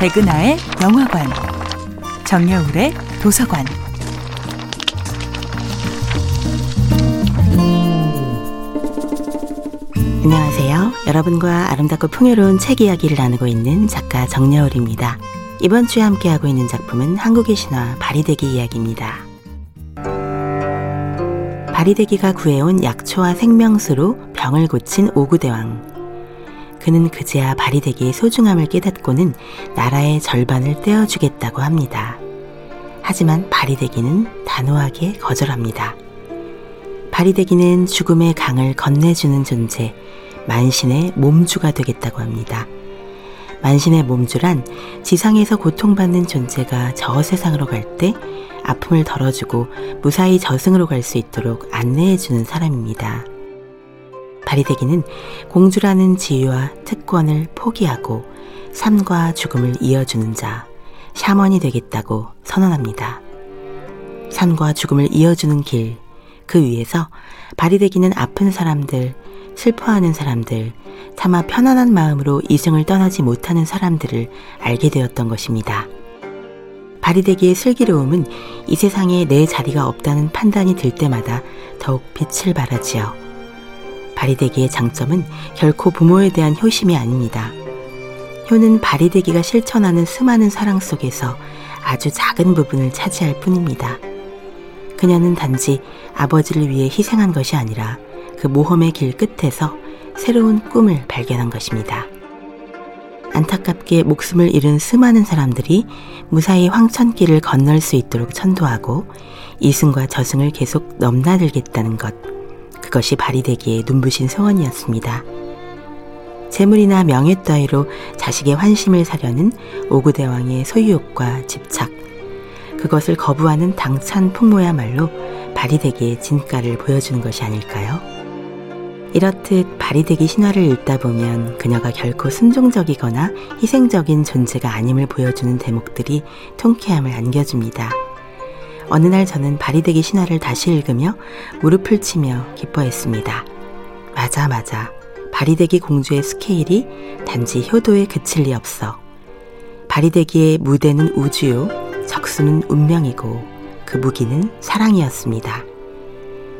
백은하의 영화관, 정여울의 도서관. 안녕하세요. 여러분과 아름답고 풍요로운 책 이야기를 나누고 있는 작가 정여울입니다. 이번 주에 함께하고 있는 작품은 한국의 신화 바리대기 이야기입니다. 바리대기가 구해온 약초와 생명수로 병을 고친 오구대왕. 그는 그제야 바리대기의 소중함을 깨닫고는 나라의 절반을 떼어주겠다고 합니다. 하지만 바리대기는 단호하게 거절합니다. 바리대기는 죽음의 강을 건네주는 존재, 만신의 몸주가 되겠다고 합니다. 만신의 몸주란 지상에서 고통받는 존재가 저 세상으로 갈 때 아픔을 덜어주고 무사히 저승으로 갈 수 있도록 안내해주는 사람입니다. 바리대기는 공주라는 지위와 특권을 포기하고 삶과 죽음을 이어주는 자, 샤먼이 되겠다고 선언합니다. 삶과 죽음을 이어주는 길, 그 위에서 바리대기는 아픈 사람들, 슬퍼하는 사람들, 차마 편안한 마음으로 이승을 떠나지 못하는 사람들을 알게 되었던 것입니다. 바리대기의 슬기로움은 이 세상에 내 자리가 없다는 판단이 들 때마다 더욱 빛을 발하지요. 바리대기의 장점은 결코 부모에 대한 효심이 아닙니다. 효는 바리대기가 실천하는 수많은 사랑 속에서 아주 작은 부분을 차지할 뿐입니다. 그녀는 단지 아버지를 위해 희생한 것이 아니라 그 모험의 길 끝에서 새로운 꿈을 발견한 것입니다. 안타깝게 목숨을 잃은 수많은 사람들이 무사히 황천길을 건널 수 있도록 천도하고 이승과 저승을 계속 넘나들겠다는 것. 그것이 바리되기에 눈부신 소원이었습니다. 재물이나 명예 따위로 자식의 환심을 사려는 오구대왕의 소유욕과 집착. 그것을 거부하는 당찬 풍모야말로 바리되기의 진가를 보여주는 것이 아닐까요? 이렇듯 바리되기 신화를 읽다 보면 그녀가 결코 순종적이거나 희생적인 존재가 아님을 보여주는 대목들이 통쾌함을 안겨줍니다. 어느 날 저는 바리되기 신화를 다시 읽으며 무릎을 치며 기뻐했습니다. 맞아, 맞아. 바리되기 공주의 스케일이 단지 효도에 그칠 리 없어. 바리되기의 무대는 우주요, 적수는 운명이고 그 무기는 사랑이었습니다.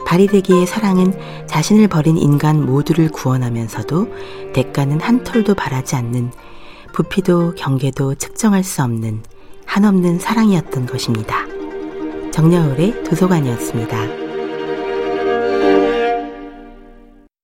바리되기의 사랑은 자신을 버린 인간 모두를 구원하면서도 대가는 한 톨도 바라지 않는 부피도 경계도 측정할 수 없는 한없는 사랑이었던 것입니다. 정여울의 도서관이었습니다.